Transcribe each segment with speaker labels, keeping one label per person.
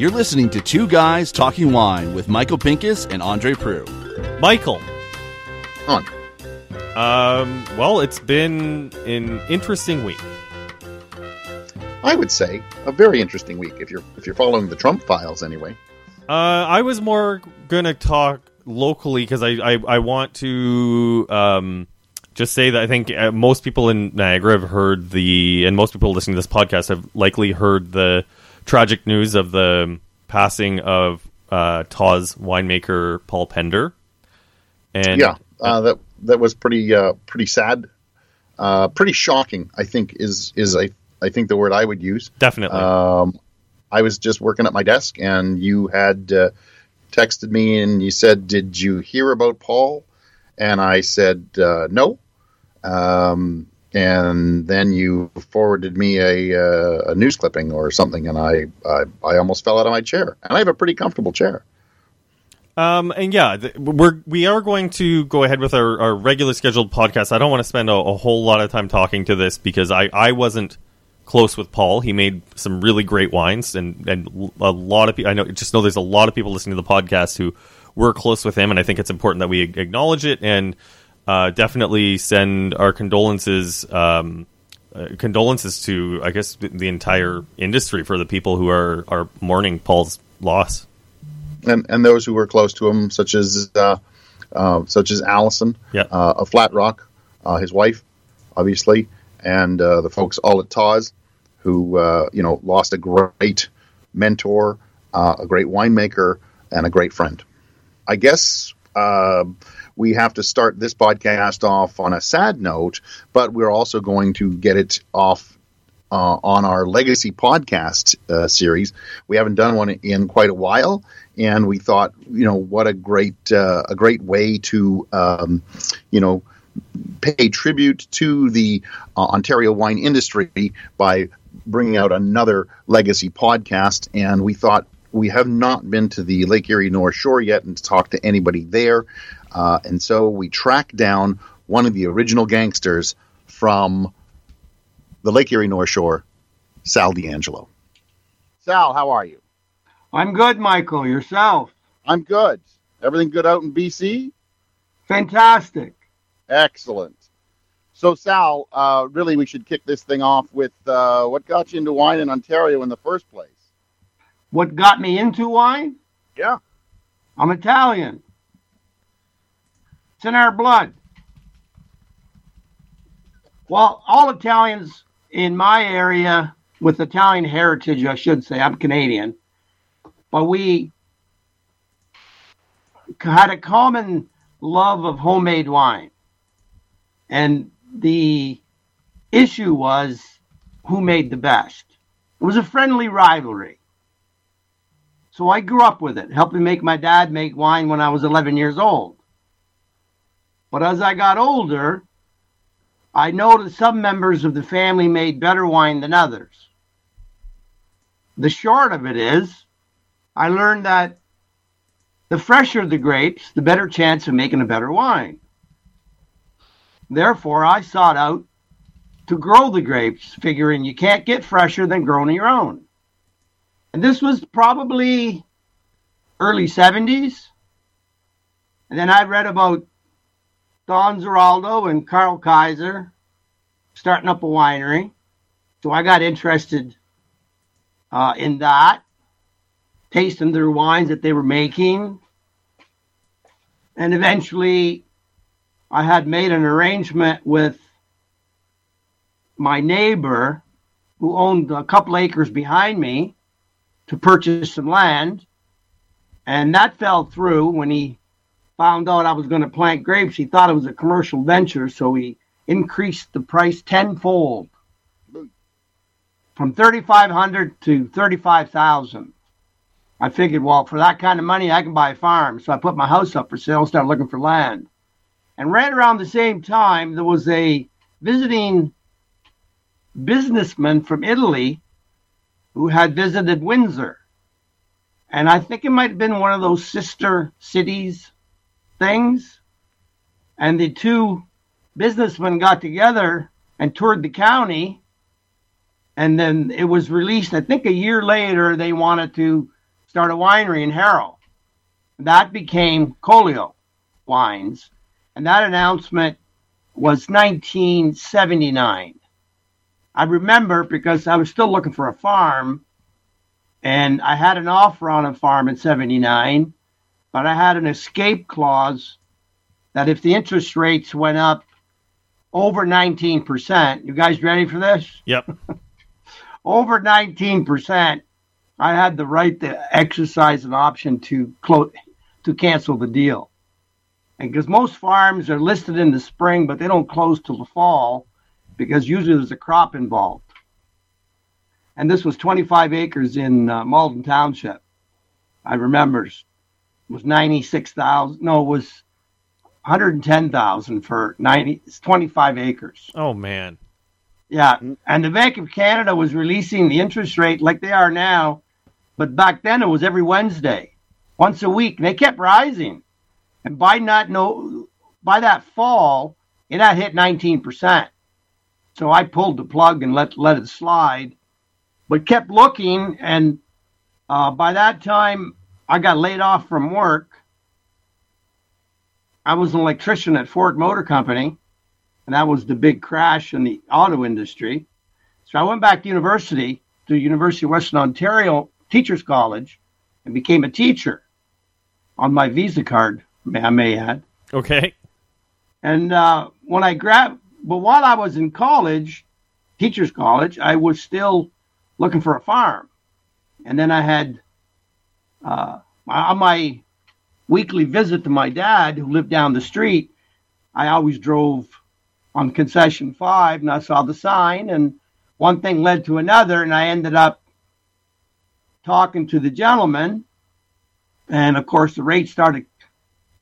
Speaker 1: You're listening to Two Guys Talking Wine with Michael Pinkus and Andre Proulx.
Speaker 2: Michael.
Speaker 3: On.
Speaker 2: Um, well, it's been an interesting week.
Speaker 3: I would say a very interesting week if you're if you're following the Trump files anyway.
Speaker 2: Uh, I was more gonna talk locally because I, I I want to um just say that I think uh, most people in Niagara have heard the and most people listening to this podcast have likely heard the tragic news of the passing of uh, Tawse winemaker Paul Pender. And
Speaker 3: yeah, uh, that that was pretty uh, pretty sad, uh, pretty shocking. I think is is I I think the word I would use.
Speaker 2: definitely.
Speaker 3: Um, I was just working at my desk, and you had uh, texted me, and you said, "Did you hear about Paul?" And I said, uh, "No." Um, and then you forwarded me a, uh, a news clipping or something, and I, I I almost fell out of my chair. And I have a pretty comfortable chair.
Speaker 2: Um, and yeah, th- we're we are going to go ahead with our, our regular scheduled podcast. I don't want to spend a, a whole lot of time talking to this because I, I wasn't close with Paul. He made some really great wines, and and a lot of people I know just know there's a lot of people listening to the podcast who were close with him, and I think it's important that we acknowledge it and uh, definitely send our condolences. Um, uh, condolences to, I guess, the, entire industry for the people who are, are mourning Paul's loss.
Speaker 3: and and those who were close to him, such as uh, uh, such as Allison,
Speaker 2: Yeah.
Speaker 3: uh, of Flat Rock, uh, his wife, obviously, and uh, the folks all at Tawse, who uh, you know lost a great mentor, uh, a great winemaker, and a great friend. I guess uh, we have to start this podcast off on a sad note, but we're also going to get it off uh, on our legacy podcast uh, series. We haven't done one in quite a while, and we thought, you know, what a great uh, a great way to, um, you know, pay tribute to the uh, Ontario wine industry by bringing out another legacy podcast. And we thought we have not been to the Lake Erie North Shore yet and talked to anybody there, uh, and so we tracked down one of the original gangsters from the Lake Erie North Shore, Sal D'Angelo. Sal, how are you?
Speaker 4: I'm good, Michael. Yourself?
Speaker 3: I'm good. Everything good out in BC?
Speaker 4: Fantastic.
Speaker 3: Excellent. So, Sal, uh, really, we should kick this thing off with uh, what got you into wine in Ontario in the first place?
Speaker 4: What got me into wine?
Speaker 3: Yeah.
Speaker 4: I'm Italian. It's in our blood. Well, all Italians in my area with Italian heritage, I should say, I'm Canadian, but we had a common love of homemade wine. And the issue was who made the best. It was a friendly rivalry. So I grew up with it, helping make my dad make wine when I was 11 years old. But as I got older, I noticed some members of the family made better wine than others. The short of it is, I learned that the fresher the grapes, the better chance of making a better wine. Therefore, I sought out to grow the grapes, figuring you can't get fresher than growing your own. And this was probably early 70s. And then I read about Don Ziraldo and Karl Kaiser starting up a winery. So I got interested uh, in that, tasting their wines that they were making. And eventually, I had made an arrangement with my neighbor who owned a couple acres behind me to purchase some land. And that fell through when he found out I was going to plant grapes. He thought it was a commercial venture, so he increased the price tenfold from 3500 to 35000 I figured, well, for that kind of money, I can buy a farm. So I put my house up for sale and started looking for land. And right around the same time, there was a visiting businessman from Italy who had visited Windsor. And I think it might have been one of those sister cities things. And the two businessmen got together and toured the county. And then it was released, I think a year later, they wanted to start a winery in Harrow. That became Colio Wines. And that announcement was 1979. I remember because I was still looking for a farm and I had an offer on a farm in 79, but I had an escape clause that if the interest rates went up over 19%, you guys ready for this?
Speaker 2: Yep.
Speaker 4: over 19%, I had the right to exercise an option to close to cancel the deal. And because most farms are listed in the spring, but they don't close till the fall because usually there's a crop involved. And this was 25 acres in uh, Malden Township. I remember it was 96,000. No, it was 110,000 for 90, 25 acres.
Speaker 2: Oh man.
Speaker 4: Yeah, and the Bank of Canada was releasing the interest rate like they are now, but back then it was every Wednesday, once a week. And they kept rising, and by not know by that fall, it had hit 19 percent. So I pulled the plug and let let it slide, but kept looking. And uh, by that time, I got laid off from work. I was an electrician at Ford Motor Company, and that was the big crash in the auto industry. So I went back to university, to University of Western Ontario Teachers College, and became a teacher on my Visa card, may I may add.
Speaker 2: Okay.
Speaker 4: And uh, when I grabbed, but while I was in college, teachers college, I was still looking for a farm. And then I had uh, on my weekly visit to my dad, who lived down the street, I always drove on concession five, and I saw the sign, and one thing led to another, and I ended up talking to the gentleman, and of course the rate started.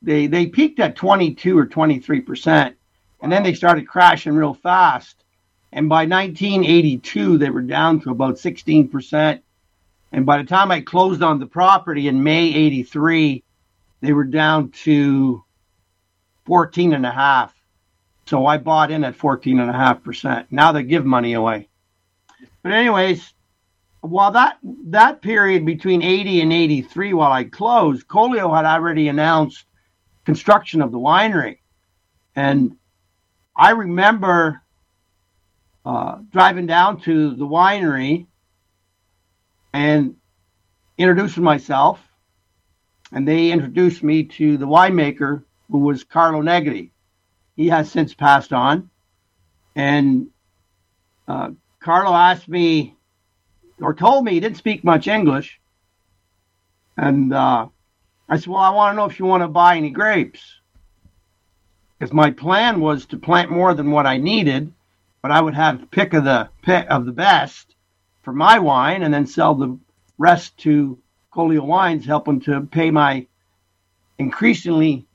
Speaker 4: They they peaked at 22 or 23 percent, and then they started crashing real fast. And by 1982, they were down to about 16 percent. And by the time I closed on the property in May 83, they were down to 14 and a half. So I bought in at 14 and a half percent. Now they give money away. But anyways, while that that period between 80 and 83, while I closed, Colio had already announced construction of the winery, and I remember uh, driving down to the winery and introducing myself, and they introduced me to the winemaker who was Carlo Negri. He has since passed on, and uh, Carlo asked me or told me he didn't speak much English. And uh, I said, Well, I want to know if you want to buy any grapes. Because my plan was to plant more than what I needed, but I would have pick of the pick of the best for my wine and then sell the rest to Colio Wines, help them to pay my increasingly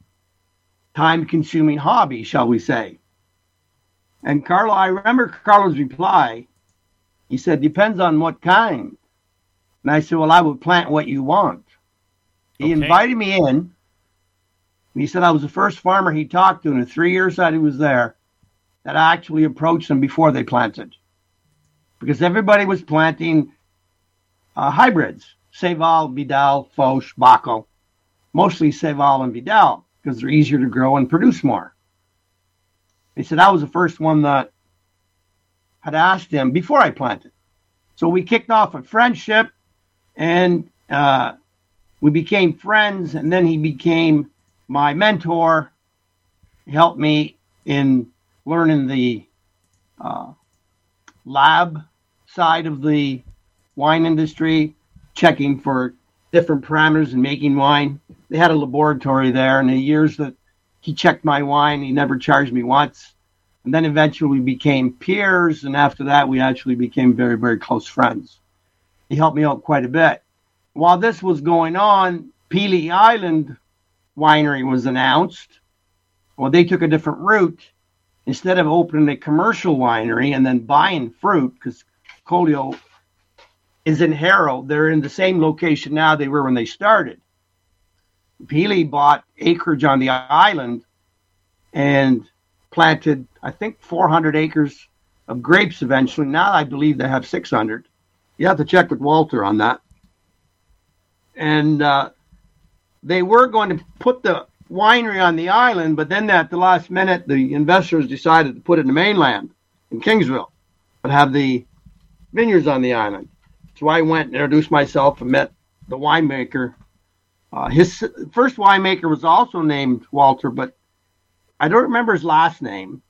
Speaker 4: time consuming hobby, shall we say. And Carlo, I remember Carlo's reply he said, Depends on what kind. And I said, Well, I would plant what you want. He
Speaker 2: Okay.
Speaker 4: invited me in. And he said I was the first farmer he talked to in the three years that he was there that I actually approached them before they planted. Because everybody was planting uh, hybrids Seyval, Vidal, Foch, Baco. Mostly Seyval and Vidal because they're easier to grow and produce more. He said I was the first one that had asked him before I planted. So we kicked off a friendship and uh, we became friends. And then he became my mentor. Helped me in learning the uh, lab side of the wine industry, checking for different parameters in making wine. They had a laboratory there, and the years that he checked my wine, he never charged me once and then eventually we became peers and after that we actually became very very close friends he helped me out quite a bit while this was going on Pelee Island winery was announced well they took a different route instead of opening a commercial winery and then buying fruit because Colio is in Harrow they're in the same location now they were when they started Pelee bought acreage on the island and planted, I think, 400 acres of grapes eventually. Now I believe they have 600. You have to check with Walter on that. And uh, they were going to put the winery on the island, but then at the last minute, the investors decided to put it in the mainland in Kingsville, but have the vineyards on the island. So I went and introduced myself and met the winemaker. Uh, his first winemaker was also named Walter, but I don't remember his last name.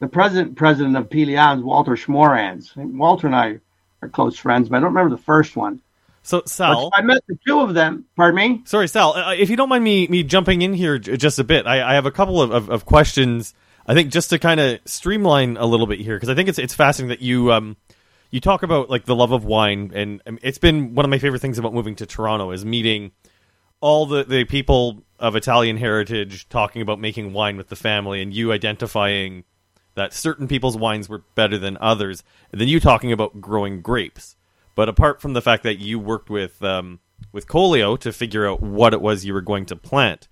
Speaker 4: The present president of Pelians, Walter Schmoranz. Walter and I are close friends, but I don't remember the first one.
Speaker 2: So Sal,
Speaker 4: I met the two of them. Pardon me.
Speaker 2: Sorry, Sal. Uh, if you don't mind me me jumping in here just a bit, I, I have a couple of, of, of, questions. I think just to kind of streamline a little bit here because I think it's it's fascinating that you um you talk about like the love of wine and um, it's been one of my favorite things about moving to Toronto is meeting all the the people of Italian heritage talking about making wine with the family and you identifying that certain people's wines were better than others and then you talking about growing grapes but apart from the fact that you worked with um, with Colio to figure out what it was you were going to plant,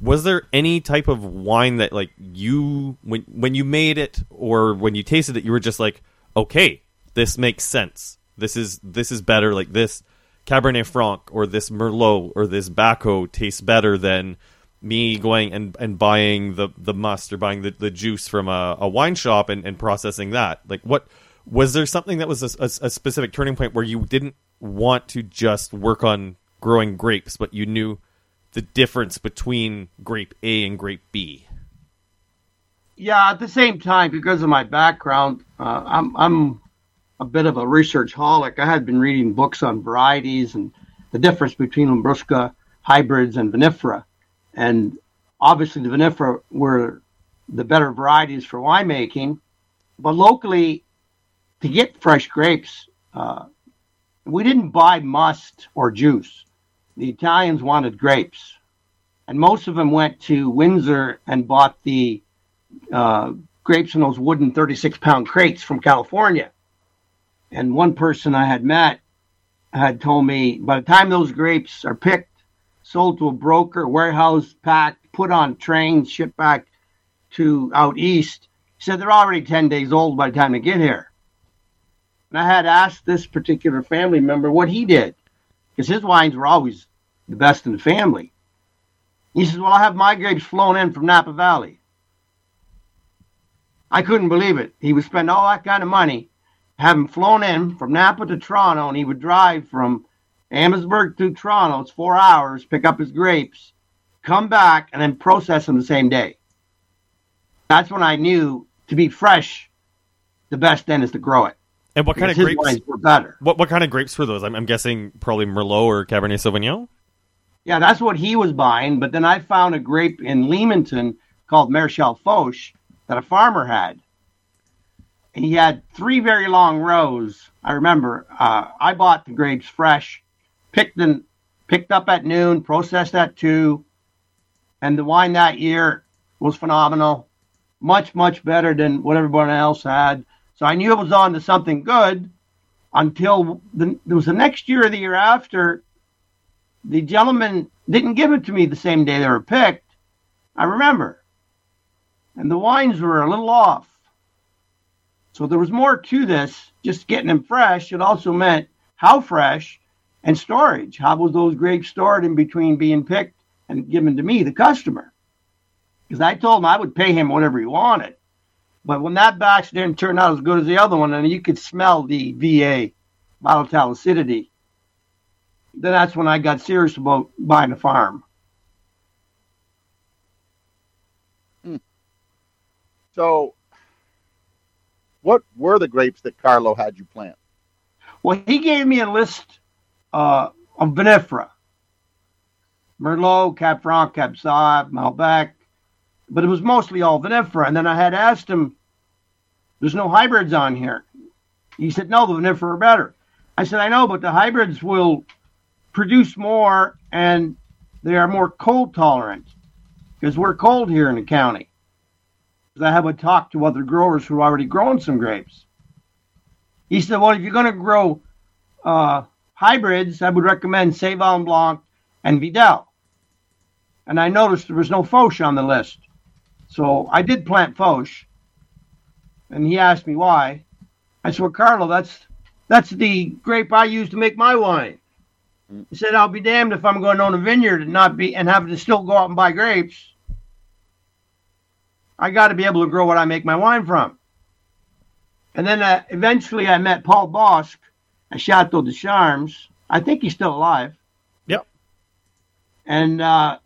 Speaker 2: was there any type of wine that like you when when you made it or when you tasted it, you were just like, okay, this makes sense. This is this is better. Like this Cabernet Franc or this Merlot or this Baco tastes better than me going and, and buying the, the must or buying the, the juice from a, a wine shop and, and processing that. Like what was there something that was a, a, a, specific turning point where you didn't want to just work on growing grapes, but you knew the difference between grape A and grape B?
Speaker 4: Yeah, at the same time, because of my background, uh, I'm I'm a bit of a research holic. I had been reading books on varieties and the difference between labrusca hybrids and vinifera, and obviously the vinifera were the better varieties for winemaking. But locally, to get fresh grapes, uh, we didn't buy must or juice. The Italians wanted grapes, and most of them went to Windsor and bought the uh, grapes in those wooden 36 pound crates from California. And one person I had met had told me by the time those grapes are picked, sold to a broker, warehouse, packed, put on trains, shipped back to out east, he said they're already 10 days old by the time they get here. And I had asked this particular family member what he did, because his wines were always the best in the family. He says, Well, I have my grapes flown in from Napa Valley. I couldn't believe it. He would spend all that kind of money, have them flown in from Napa to Toronto, and he would drive from Amherstburg to Toronto. It's four hours, pick up his grapes, come back, and then process them the same day. That's when I knew to be fresh, the best then is to grow it.
Speaker 2: And what kind of grapes were better? What what kind of grapes were those? I'm, I'm guessing probably Merlot or Cabernet Sauvignon.
Speaker 4: Yeah, that's what he was buying. But then I found a grape in Leamington called Marechal Foch that a farmer had. He had three very long rows. I remember uh, I bought the grapes fresh, picked them, picked up at noon, processed at two, and the wine that year was phenomenal, much much better than what everyone else had. So I knew it was on to something good until the, it was the next year or the year after. The gentleman didn't give it to me the same day they were picked. I remember. And the wines were a little off. So there was more to this, just getting them fresh. It also meant how fresh and storage. How was those grapes stored in between being picked and given to me, the customer? Because I told him I would pay him whatever he wanted. But when that batch didn't turn out as good as the other one, and you could smell the VA volatile acidity, then that's when I got serious about buying a farm.
Speaker 3: Hmm. So, what were the grapes that Carlo had you plant?
Speaker 4: Well, he gave me a list uh, of vinifera. Merlot, Cab Franc, Cab Sauv, Malbec, but it was mostly all vinifera. And then I had asked him, "There's no hybrids on here." He said, "No, the vinifera are better." I said, "I know, but the hybrids will produce more and they are more cold tolerant because we're cold here in the county." I have a talk to other growers who are already grown some grapes. He said, "Well, if you're going to grow uh, hybrids, I would recommend Seyval Blanc and Vidal." And I noticed there was no Foch on the list. So I did plant Foch. And he asked me why. I said, Well, Carlo, that's that's the grape I use to make my wine. He said, I'll be damned if I'm going to own a vineyard and not be and have to still go out and buy grapes. I got to be able to grow what I make my wine from. And then uh, eventually I met Paul Bosc at Chateau des Charmes. I think he's still alive.
Speaker 2: Yep.
Speaker 4: And uh,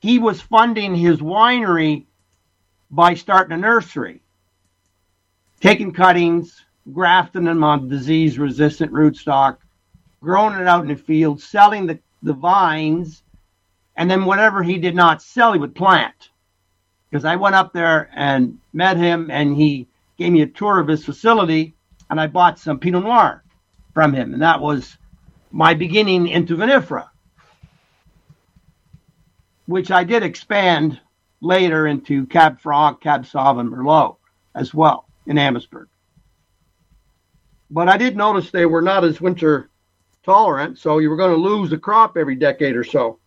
Speaker 4: he was funding his winery by starting a nursery, taking cuttings, grafting them on disease resistant rootstock, growing it out in the field, selling the, the vines, and then whatever he did not sell, he would plant. Because I went up there and met him, and he gave me a tour of his facility, and I bought some Pinot Noir from him, and that was my beginning into vinifera, which I did expand later into Cab Franc, Cab Sauv, and Merlot as well in Amherstburg. But I did notice they were not as winter tolerant, so you were going to lose the crop every decade or so.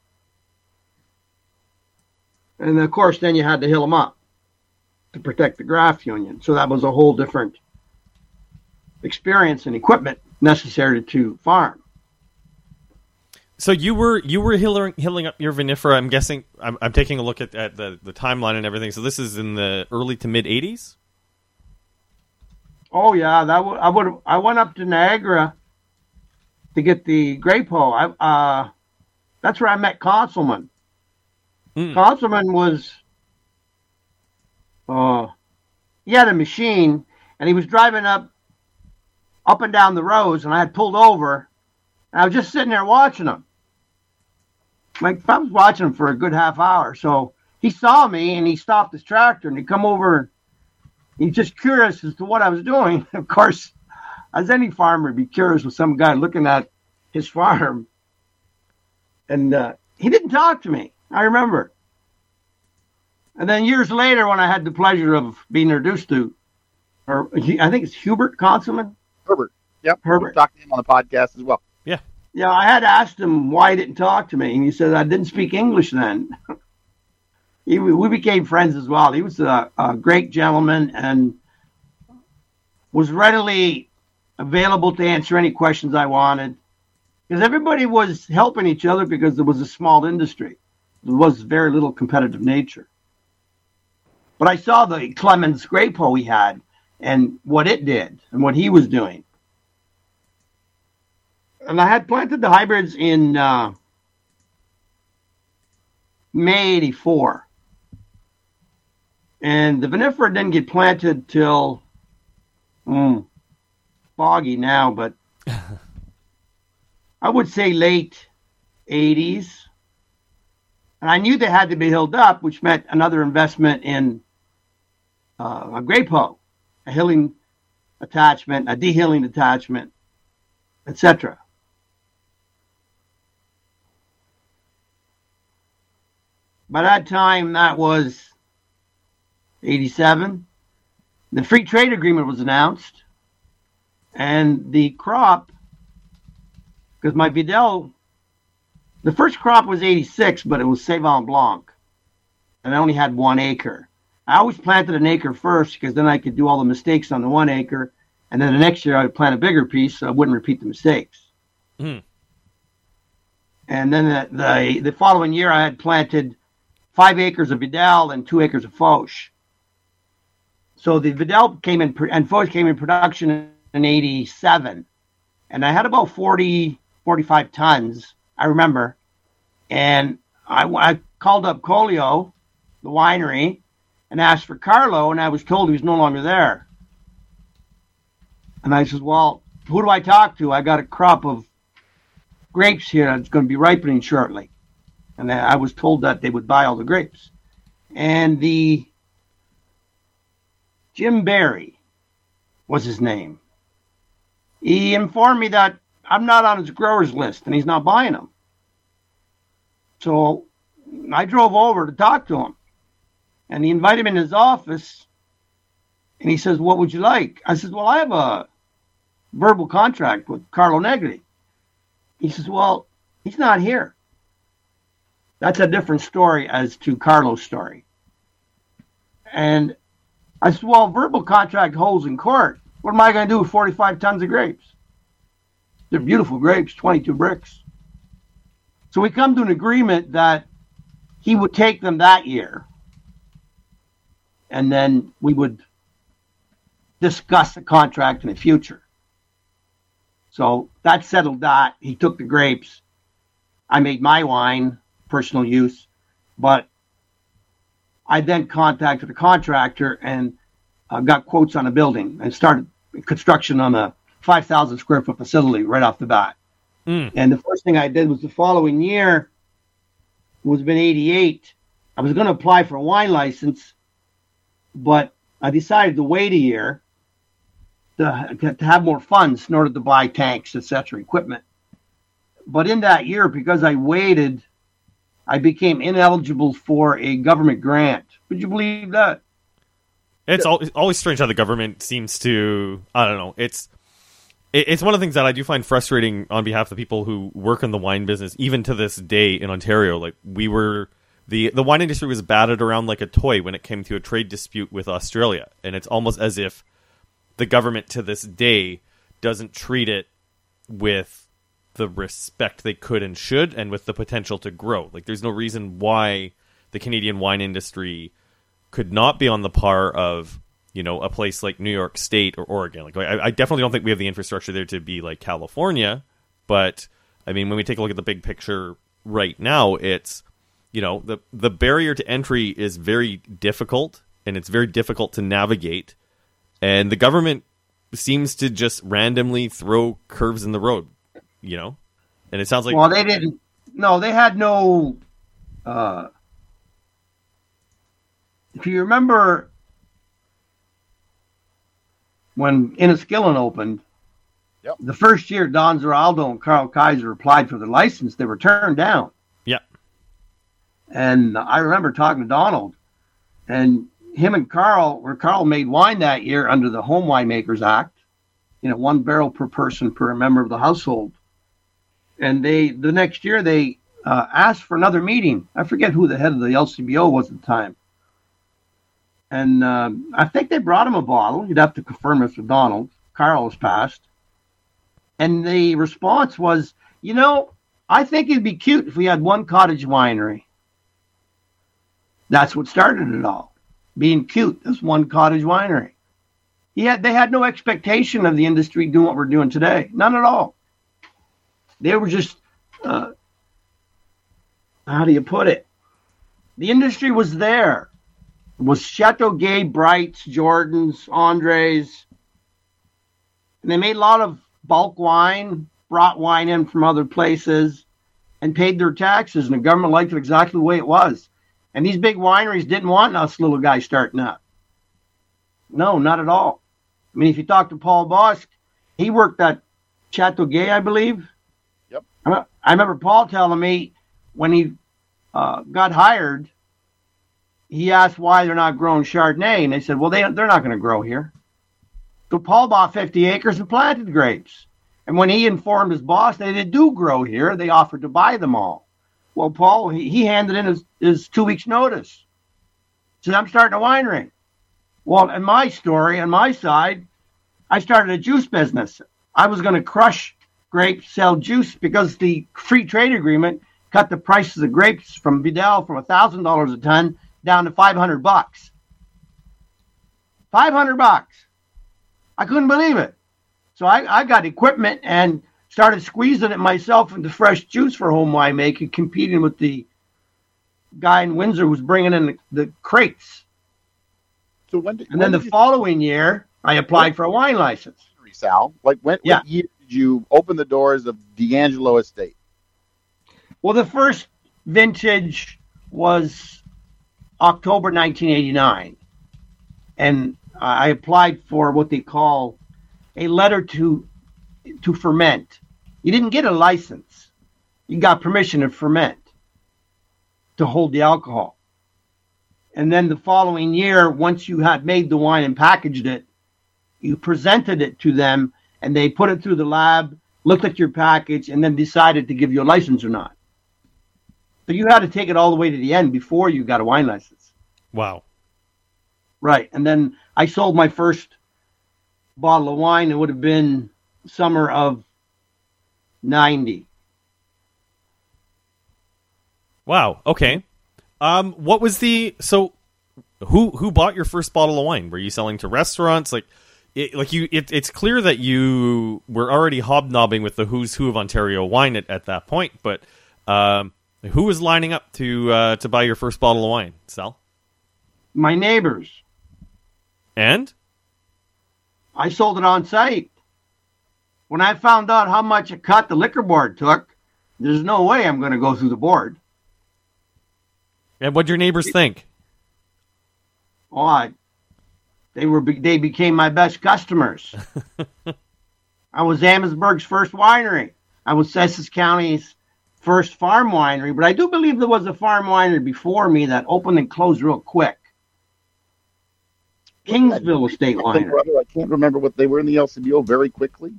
Speaker 4: And of course, then you had to hill them up to protect the graft union. So that was a whole different experience and equipment necessary to farm.
Speaker 2: So you were you were hilling, hilling up your vinifera. I'm guessing. I'm, I'm taking a look at, at the the timeline and everything. So this is in the early to mid '80s.
Speaker 4: Oh yeah, that would I would I went up to Niagara to get the grape hoe. I uh, that's where I met Konzelmann.
Speaker 2: Mm.
Speaker 4: Konzelmann was uh, he had a machine and he was driving up up and down the roads, and I had pulled over, and I was just sitting there watching him. Like I was watching him for a good half hour, so he saw me and he stopped his tractor and he come over and he's just curious as to what I was doing. Of course, as any farmer would be curious with some guy looking at his farm. And uh, he didn't talk to me. I remember. And then years later, when I had the pleasure of being introduced to, or I think it's Hubert Konzelmann.
Speaker 3: Herbert. Yep.
Speaker 4: Herbert.
Speaker 3: Talked to him on the podcast as well.
Speaker 4: Yeah, I had asked him why he didn't talk to me, and he said I didn't speak English then. he, we became friends as well. He was a, a great gentleman and was readily available to answer any questions I wanted. Because everybody was helping each other because it was a small industry. There was very little competitive nature. But I saw the Clemens grape hoe he had and what it did and what he was doing and I had planted the hybrids in uh, May '84, and the vinifera didn't get planted till mm, foggy now, but I would say late '80s. And I knew they had to be hilled up, which meant another investment in uh, a grape hoe, a hilling attachment, a dehilling attachment, etc. By that time, that was 87. The free trade agreement was announced, and the crop, because my Vidal, the first crop was 86, but it was Seyval Blanc, and I only had one acre. I always planted an acre first because then I could do all the mistakes on the one acre, and then the next year I would plant a bigger piece so I wouldn't repeat the mistakes.
Speaker 2: Hmm.
Speaker 4: And then the, the the following year I had planted five acres of Vidal and two acres of Foch. So the Vidal came in and Foch came in production in 87. And I had about 40, 45 tons, I remember. And I, I called up Colio, the winery, and asked for Carlo, and I was told he was no longer there. And I said, Well, who do I talk to? I got a crop of grapes here that's going to be ripening shortly and I was told that they would buy all the grapes. And the Jim Barry was his name. He informed me that I'm not on his growers list and he's not buying them. So I drove over to talk to him. And he invited me in his office and he says, What would you like? I said, Well, I have a verbal contract with Carlo Negri. He says, Well, he's not here. That's a different story as to Carlos' story. And I said, well, verbal contract holds in court. What am I going to do with 45 tons of grapes? They're beautiful grapes, 22 Brix. So we come to an agreement that he would take them that year. And then we would discuss the contract in the future. So that settled that. He took the grapes. I made my wine, personal use, but I then contacted a contractor and uh, got quotes on a building and started construction on a 5,000 square foot facility right off the bat.
Speaker 2: Mm.
Speaker 4: And the first thing I did was the following year was been 88. I was going to apply for a wine license, but I decided to wait a year to, to have more funds in order to buy tanks, etc., equipment. But in that year, because I waited, I became ineligible for a government grant. Would you believe that?
Speaker 2: It's al- always strange how the government seems to. I don't know. It's it's one of the things that I do find frustrating on behalf of the people who work in the wine business, even to this day in Ontario. Like we were the the wine industry was batted around like a toy when it came to a trade dispute with Australia, and it's almost as if the government to this day doesn't treat it with the respect they could and should, and with the potential to grow. Like there's no reason why the Canadian wine industry could not be on the par of you know a place like New York State or Oregon. Like I, I definitely don't think we have the infrastructure there to be like California, but I mean when we take a look at the big picture right now, it's you know the the barrier to entry is very difficult and it's very difficult to navigate, and the government seems to just randomly throw curves in the road, you know, and it sounds like
Speaker 4: well, they didn't. No, they had no. Uh, if you remember when Inniskillin opened,
Speaker 3: Yep.
Speaker 4: the first year Don Ziraldo and Karl Kaiser applied for the license, they were turned down.
Speaker 2: yeah,
Speaker 4: And I remember talking to Donald, and him and Karl, where Karl made wine that year under the Home Winemakers Act, you know, one barrel per person per member of the household. And they, the next year, they uh, asked for another meeting. I forget who the head of the LCBO was at the time. And um, I think they brought him a bottle. You'd have to confirm this with Donald. Karl has passed. And the response was, you know, I think it'd be cute if we had one cottage winery. That's what started it all. Being cute, this one cottage winery. Had, they had no expectation of the industry doing what we're doing today. None at all. They were just, uh, how do you put it? The industry was there. It was Chateau Gai, Brights, Jordans, Andres. And they made a lot of bulk wine, brought wine in from other places, and paid their taxes. And the government liked it exactly the way it was. And these big wineries didn't want us little guys starting up. No, not at all. I mean, if you talk to Paul Bosc, he worked at Chateau Gai, I believe. I remember Paul telling me when he uh, got hired, he asked why they're not growing Chardonnay, and they said, well, they, they're not going to grow here. So Paul bought 50 acres and planted grapes. And when he informed his boss that they do grow here, they offered to buy them all. Well, Paul, he, he handed in his, his two weeks' notice. Said, I'm starting a winery. Well, in my story, on my side, I started a juice business. I was going to crush grapes, sell juice because the free trade agreement cut the prices of grapes from Vidal from thousand dollars a ton down to five hundred bucks. Five hundred bucks. I couldn't believe it. So I, I got equipment and started squeezing it myself into fresh juice for home winemaking, competing with the guy in Windsor who was bringing in the, the crates.
Speaker 3: So when did,
Speaker 4: And then the
Speaker 3: when did
Speaker 4: following year, I applied for a wine license.
Speaker 3: Sal? Like when?
Speaker 4: Yeah.
Speaker 3: What year you open the doors of D'Angelo Estate?
Speaker 4: Well, the first vintage was October 1989, and I applied for what they call a letter to to ferment. You didn't get a license; you got permission to ferment to hold the alcohol. And then the following year, once you had made the wine and packaged it, you presented it to them, and they put it through the lab, looked at your package, and then decided to give you a license or not. So you had to take it all the way to the end before you got a wine license.
Speaker 2: wow,
Speaker 4: Right. And then I sold my first bottle of wine. It would have been summer of 90.
Speaker 2: Wow. Okay. Um, what was the so? Who who bought your first bottle of wine? Were you selling to restaurants? Like, it, like you, it, it's clear that you were already hobnobbing with the who's who of Ontario wine at, at that point. But um, who was lining up to uh, to buy your first bottle of wine? Sal
Speaker 4: My neighbors.
Speaker 2: and
Speaker 4: I sold it on site. When I found out how much a cut the liquor board took, there's no way I'm going to go through the board.
Speaker 2: and what'd your neighbors think?
Speaker 4: Oh, I, they were they became my best customers. I was Amherstburg's first winery. I was Essex County's first farm winery, but I do believe there was a farm winery before me that opened and closed real quick. Kingsville Estate
Speaker 3: Big
Speaker 4: Winery.
Speaker 3: Brother, I can't remember what they were in the LCBO very quickly.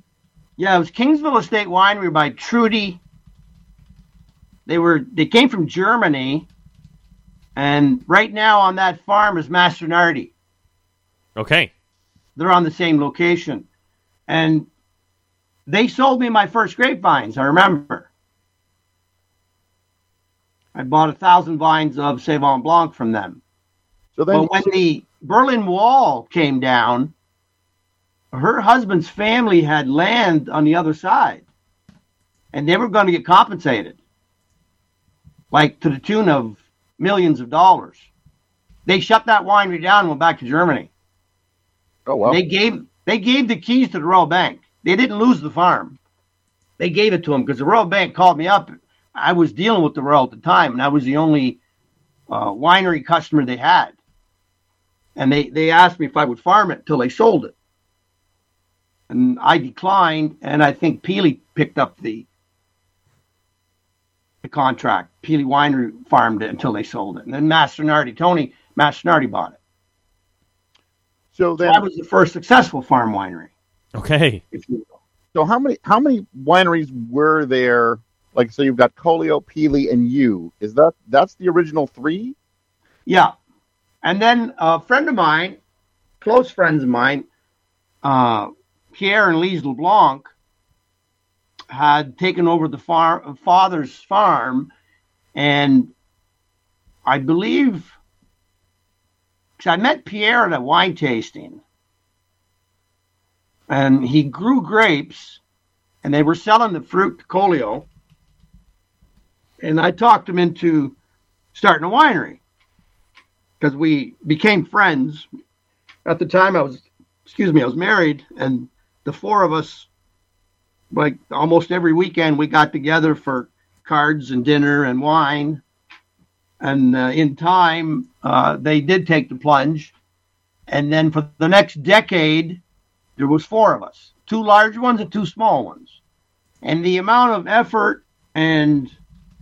Speaker 4: Yeah, it was Kingsville Estate Winery by Trudy. They were they came from Germany, and right now on that farm is Mastronardi.
Speaker 2: Okay.
Speaker 4: They're on the same location, and they sold me my first grapevines. I remember. I bought a thousand vines of Sauvignon Blanc from them.
Speaker 3: So then,
Speaker 4: But when the Berlin Wall came down, her husband's family had land on the other side, and they were going to get compensated, like to the tune of millions of dollars. They shut that winery down and went back to Germany.
Speaker 3: Oh
Speaker 4: They gave they gave the keys to the Royal Bank. They didn't lose the farm. They gave it to him because the Royal Bank called me up. I was dealing with the Royal at the time, and I was the only uh, winery customer they had. And they, they asked me if I would farm it until they sold it. And I declined, and I think Pelee picked up the the contract. Pelee Winery farmed it until they sold it. And then Mastronardi, Tony Mastronardi bought it.
Speaker 3: So
Speaker 4: So
Speaker 3: then,
Speaker 4: I was the first successful farm winery,
Speaker 2: Okay.
Speaker 4: if you will.
Speaker 3: so how many how many wineries were there? Like, so you've got Colio, Pelee, and you. Is that that's the original three?
Speaker 4: Yeah. And then a friend of mine, close friends of mine, uh, Pierre and Lise LeBlanc, had taken over the farm, father's farm, and I believe, because I met Pierre at a wine tasting, and he grew grapes, and they were selling the fruit to Colio, and I talked him into starting a winery because we became friends. At the time, I was, excuse me, I was married, and the four of us, like almost every weekend, we got together for cards and dinner and wine. And uh, in time, uh, they did take the plunge. And then for the next decade, there was four of us, two large ones and two small ones. And the amount of effort and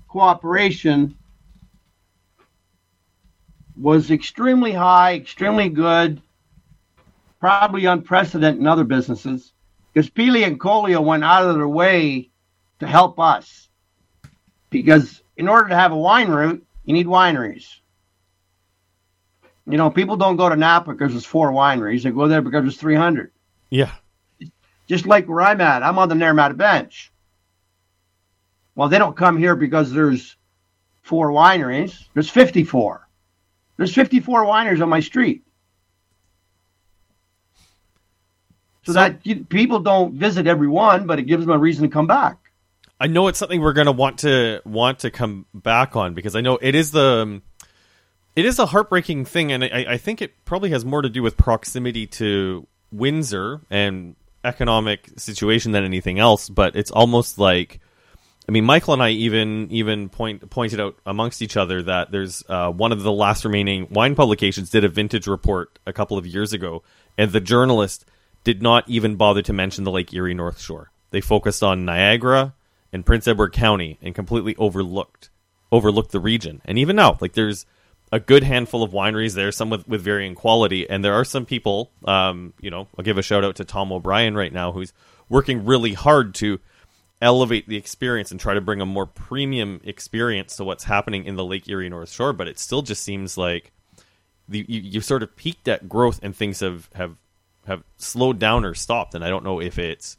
Speaker 4: cooperation was extremely high, extremely good, probably unprecedented in other businesses, because Pelee and Colio went out of their way to help us. Because in order to have a wine route, you need wineries. You know, people don't go to Napa because there's four wineries. They go there because there's 300.
Speaker 2: Yeah.
Speaker 4: Just like where I'm at, I'm on the Naramata bench. Well, they don't come here because there's four wineries. There's 54. There's 54 wineries on my street. So,
Speaker 2: So-
Speaker 4: that people don't visit every one, but it gives them a reason to come back.
Speaker 2: I know it's something we're going to want to want to come back on because I know it is the it is a heartbreaking thing, and I, I think it probably has more to do with proximity to Windsor and economic situation than anything else. But it's almost like, I mean, Michael and I even even point pointed out amongst each other that there's uh, one of the last remaining wine publications did a vintage report a couple of years ago, and the journalist did not even bother to mention the Lake Erie North Shore. They focused on Niagara and Prince Edward County and completely overlooked overlooked the region. And even now, like there's a good handful of wineries there, some with, with varying quality, and there are some people. Um, you know, I'll give a shout out to Tom O'Brien right now, who's working really hard to elevate the experience and try to bring a more premium experience to what's happening in the Lake Erie North Shore. But it still just seems like the, you, you sort of peaked at growth and things have have have slowed down or stopped. And I don't know if it's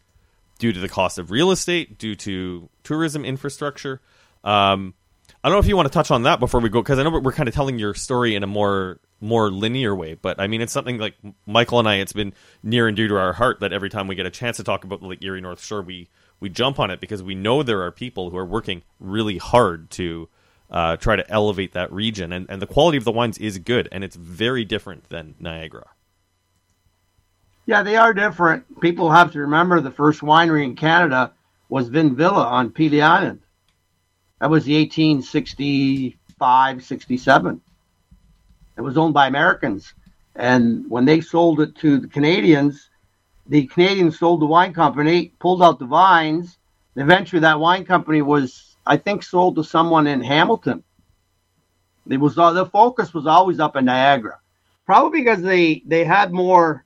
Speaker 2: due to the cost of real estate, due to tourism infrastructure. Um, I don't know if you want to touch on that before we go, because I know we're kind of telling your story in a more more linear way. But I mean, it's something like Michael and I. It's been near and dear to our heart that every time we get a chance to talk about the Lake Erie North Shore, we we jump on it because we know there are people who are working really hard to uh, try to elevate that region, and and the quality of the wines is good, and it's very different than Niagara.
Speaker 4: Yeah, they are different. People have to remember the first winery in Canada was Vin Villa on Pelee Island. That was the 1865, 67. It was owned by Americans. And when they sold it to the Canadians, the Canadians sold the wine company, pulled out the vines. Eventually, that wine company was, I think, sold to someone in Hamilton. It was uh, the focus was always up in Niagara, probably because they they had more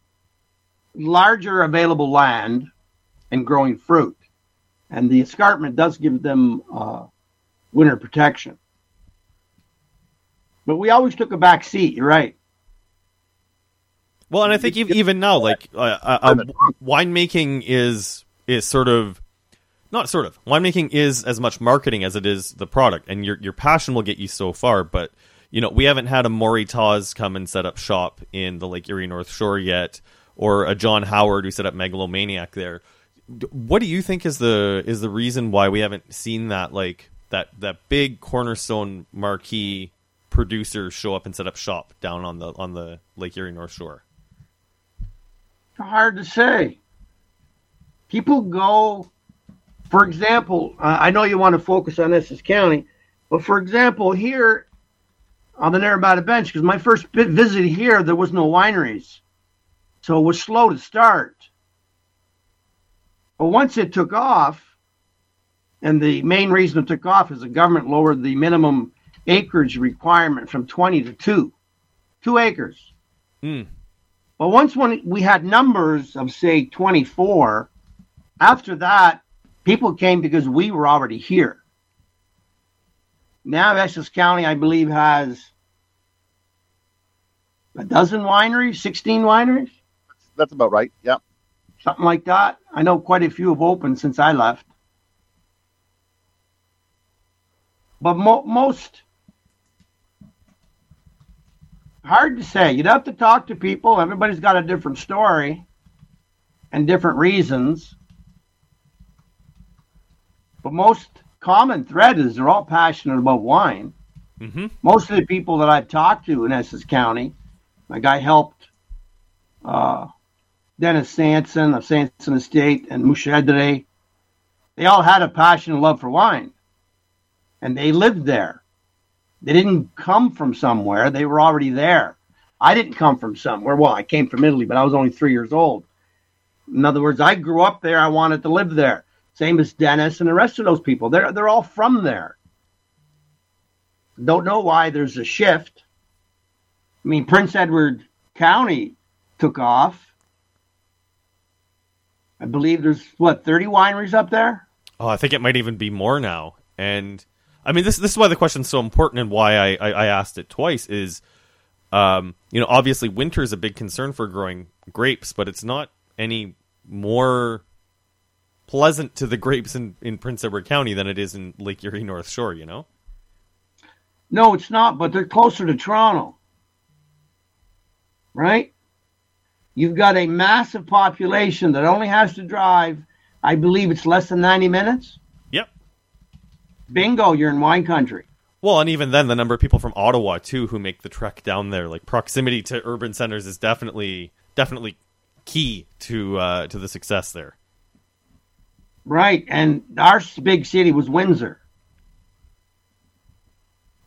Speaker 4: larger available land and growing fruit, and the escarpment does give them uh, winter protection. But we always took a back seat. You're right.
Speaker 2: Well, and I think even now, like uh, uh, uh, winemaking is is sort of not sort of winemaking is as much marketing as it is the product, and your your passion will get you so far. But you know, we haven't had a Moray Tawse come and set up shop in the Lake Erie North Shore yet, or a John Howard who set up Megalomaniac there. What do you think is the is the reason why we haven't seen that like that that big cornerstone marquee producer show up and set up shop down on the on the Lake Erie North Shore?
Speaker 4: Hard to say. People go, for example, uh, I know you want to focus on Essex County, but for example, here on the Naramata Bench, because my first visit here, there was no wineries. So it was slow to start. But once it took off, and the main reason it took off is the government lowered the minimum acreage requirement from 20 to 2. 2 acres.
Speaker 2: Mm.
Speaker 4: But once when we had numbers of, say, 24, after that, people came because we were already here. Now, Essex County, I believe, has a dozen wineries, 16 wineries.
Speaker 3: That's about right. Yeah.
Speaker 4: Something like that. I know quite a few have opened since I left. But mo- most, hard to say. You'd have to talk to people. Everybody's got a different story and different reasons. But most common thread is they're all passionate about wine.
Speaker 2: Mm-hmm.
Speaker 4: Most of the people that I've talked to in Essex County, like I helped uh, Dennis Sanson of Sanson Estate and Muscedere, they all had a passion and love for wine. And they lived there. They didn't come from somewhere, they were already there. I didn't come from somewhere. Well, I came from Italy, but I was only three years old. In other words, I grew up there. I wanted to live there. Same as Dennis and the rest of those people. They're, they're all from there. Don't know why there's a shift. I mean, Prince Edward County took off. I believe there's what 30 wineries up there.
Speaker 2: Oh, I think it might even be more now. And I mean, this this is why the question's so important and why I, I, I asked it twice. Is um, you know, obviously winter is a big concern for growing grapes, but it's not any more pleasant to the grapes in, in Prince Edward County than it is in Lake Erie North Shore. You know.
Speaker 4: No, it's not, but they're closer to Toronto. Right? You've got a massive population that only has to drive, I believe it's less than 90 minutes.
Speaker 2: Yep.
Speaker 4: Bingo, you're in wine country.
Speaker 2: Well, and even then, the number of people from Ottawa too who make the trek down there, like proximity to urban centers, is definitely definitely key to uh, to the success there.
Speaker 4: Right, and our big city was Windsor.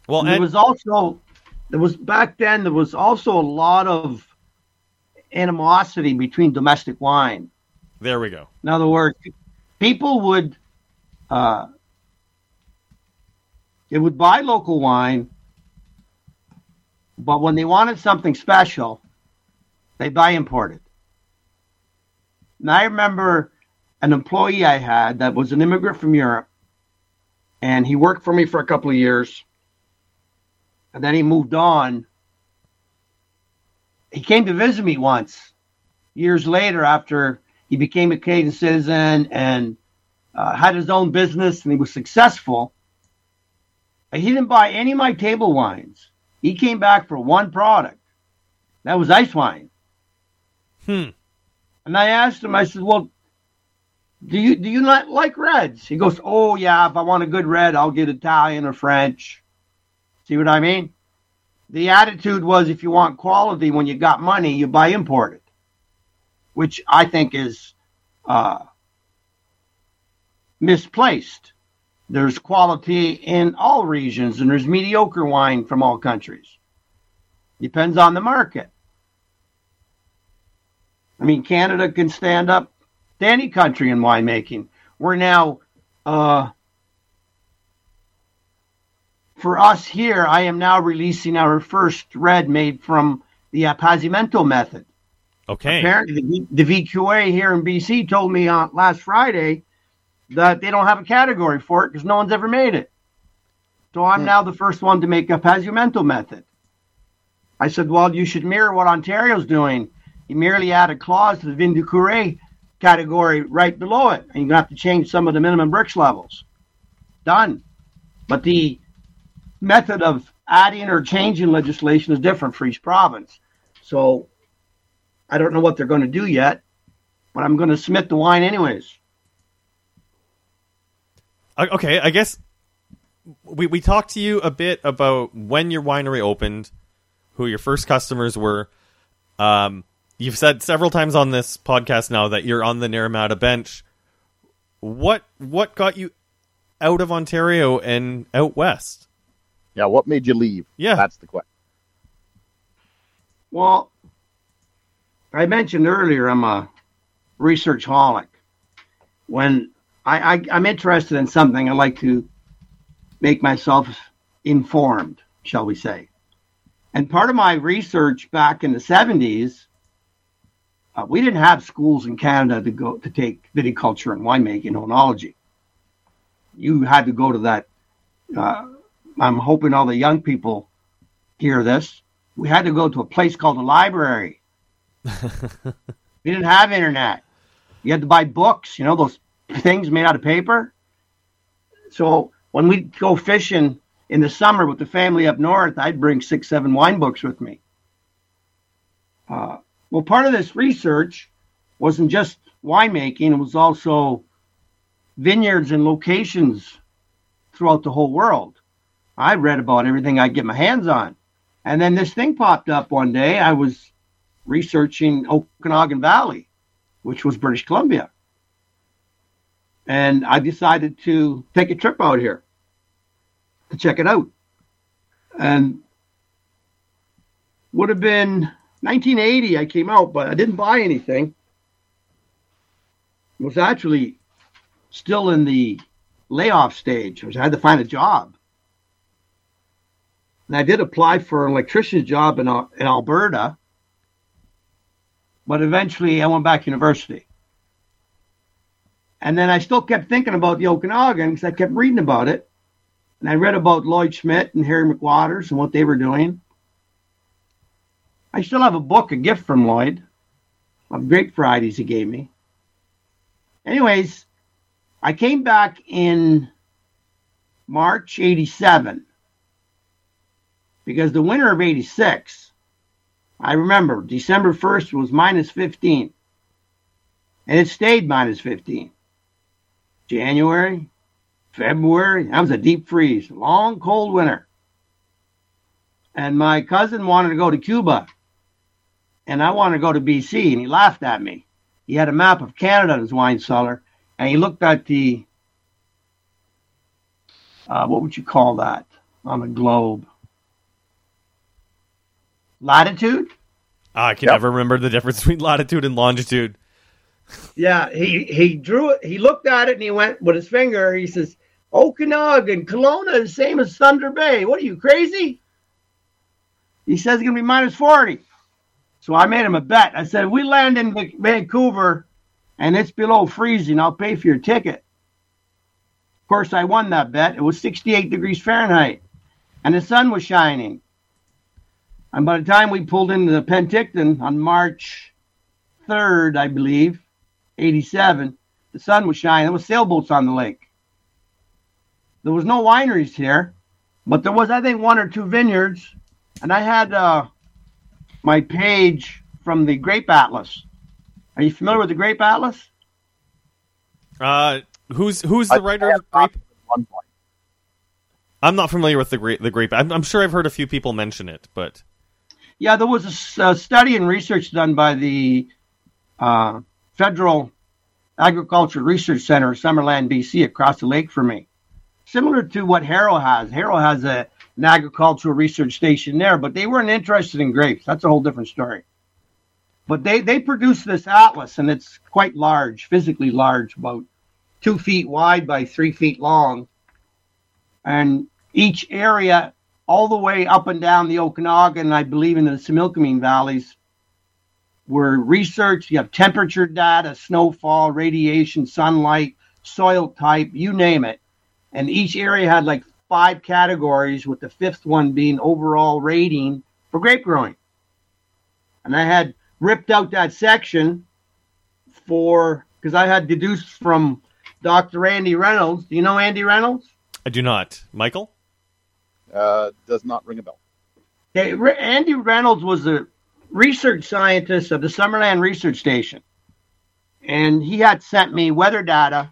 Speaker 2: Well,
Speaker 4: And
Speaker 2: and,
Speaker 4: there was also there was back then there was also a lot of animosity between domestic wine.
Speaker 2: there we go.
Speaker 4: In other words, people would uh, they would buy local wine, but when they wanted something special, they buy imported. And I remember an employee I had that was an immigrant from Europe, and he worked for me for a couple of years, and then he moved on. He came to visit me once, years later after he became a Canadian citizen and uh, had his own business and he was successful. He didn't buy any of my table wines. He came back for one product. That was ice wine.
Speaker 2: Hmm.
Speaker 4: And I asked him, I said, Well, do you do you not like reds? He goes, Oh yeah, if I want a good red, I'll get Italian or French. See what I mean? The attitude was if you want quality when you got money, you buy imported. Which I think is uh, misplaced. There's quality in all regions, and there's mediocre wine from all countries. Depends on the market. I mean, Canada can stand up to any country in winemaking. We're now, uh, for us here, I am now releasing our first red made from the Appassimento method.
Speaker 2: Okay.
Speaker 4: Apparently, the, the VQA here in BC told me on last Friday that they don't have a category for it because no one's ever made it. So I'm hmm. now the first one to make a Appassimento method. I said, well, you should mirror what Ontario's doing. You merely add a clause to the Vin du Curé category right below it, and you're going to have to change some of the minimum Brix levels. Done. But the method of adding or changing legislation is different for each province. So I don't know what they're going to do yet, but I'm going to submit the wine anyways.
Speaker 2: Okay, I guess we we talked to you a bit about when your winery opened, who your first customers were. Um, you've said several times on this podcast now that you're on the Naramata bench. What what got you out of Ontario and out west?
Speaker 3: Yeah, what made you leave?
Speaker 2: Yeah.
Speaker 3: That's the question.
Speaker 4: Well, I mentioned earlier I'm a research holic. When I, I, I'm interested in something, I like to make myself informed, shall we say. And part of my research back in the 70s, uh, we didn't have schools in Canada to go to take viticulture and winemaking oenology. You had to go to that. Uh, I'm hoping all the young people hear this. We had to go to a place called the library. we didn't have internet. You had to buy books, you know, those things made out of paper. So when we'd go fishing in the summer with the family up north, I'd bring six, seven wine books with me. Uh, well, part of this research wasn't just winemaking, it was also vineyards and locations throughout the whole world. I read about everything I get my hands on. And then this thing popped up one day. I was researching Okanagan Valley, which was British Columbia. And I decided to take a trip out here to check it out. And would have been 1980 I came out, but I didn't buy anything. Was actually still in the layoff stage. I had to find a job. And I did apply for an electrician's job in, in Alberta, but eventually I went back to university. And then I still kept thinking about the Okanagan because I kept reading about it. And I read about Lloyd Schmidt and Harry McWatters and what they were doing. I still have a book, a gift from Lloyd, of great varieties he gave me. Anyways, I came back in March 87 because the winter of 86, I remember December 1st was minus 15 and it stayed minus 15. January, February, that was a deep freeze, long cold winter. And my cousin wanted to go to Cuba and I wanted to go to BC and he laughed at me. He had a map of Canada in his wine cellar and he looked at the uh, what would you call that on the globe? Latitude?
Speaker 2: Ah, I can
Speaker 3: Yep.
Speaker 2: never remember the difference between latitude and longitude.
Speaker 4: Yeah, he he drew it. He looked at it and he went with his finger. He says, "Okanagan, Kelowna is the same as Thunder Bay. What are you crazy?" He says it's gonna be minus forty. So I made him a bet. I said, "We land in Vancouver, and it's below freezing. I'll pay for your ticket." Of course, I won that bet. It was sixty-eight degrees Fahrenheit, and the sun was shining. And by the time we pulled into the Penticton on March 3rd, I believe, 87, the sun was shining. There was sailboats on the lake. There was no wineries here, but there was, I think, one or two vineyards. And I had uh, my page from the Grape Atlas. Are you familiar with the Grape Atlas?
Speaker 2: Uh, who's who's the
Speaker 3: I-
Speaker 2: writer of Grape?
Speaker 3: At one point.
Speaker 2: I'm not familiar with the grape. The grape. I'm, I'm sure I've heard a few people mention it, but
Speaker 4: Yeah, there was a study and research done by the uh, Federal Agriculture Research Center, Summerland, BC, across the lake from me. Similar to what Harrow has. Harrow has a, an agricultural research station there, but they weren't interested in grapes. That's a whole different story. But they, they produced this atlas, and it's quite large, physically large, about two feet wide by three feet long. And each area all the way up and down the Okanagan, I believe in the Similkameen valleys, were researched. You have temperature data, snowfall, radiation, sunlight, soil type, you name it. And each area had like five categories, with the fifth one being overall rating for grape growing. And I had ripped out that section for because I had deduced from Dr. Andy Reynolds. Do you know Andy Reynolds?
Speaker 2: I do not. Michael.
Speaker 3: Uh, does not ring a bell.
Speaker 4: Okay, Re- Andy Reynolds was a research scientist of the Summerland Research Station, and he had sent me weather data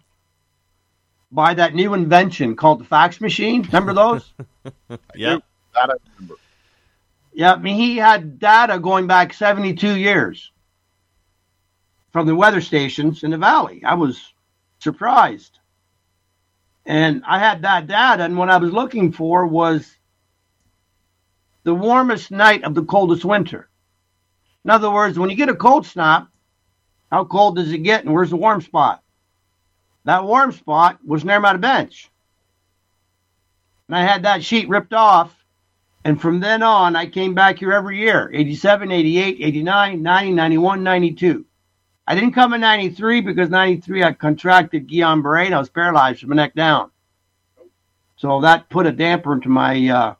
Speaker 4: by that new invention called the fax machine. Remember those?
Speaker 2: Yeah.
Speaker 3: That I remember.
Speaker 4: yeah, I mean he had data going back 72 years from the weather stations in the valley. I was surprised. And I had that data, and what I was looking for was the warmest night of the coldest winter. In other words, when you get a cold snap, how cold does it get, and where's the warm spot? That warm spot was near my bench. And I had that sheet ripped off, and from then on, I came back here every year 87, 88, 89, 90, 91, 92. I didn't come in 93 because 93 I contracted Guillain Barre and I was paralyzed from the neck down. So that put a damper into my uh,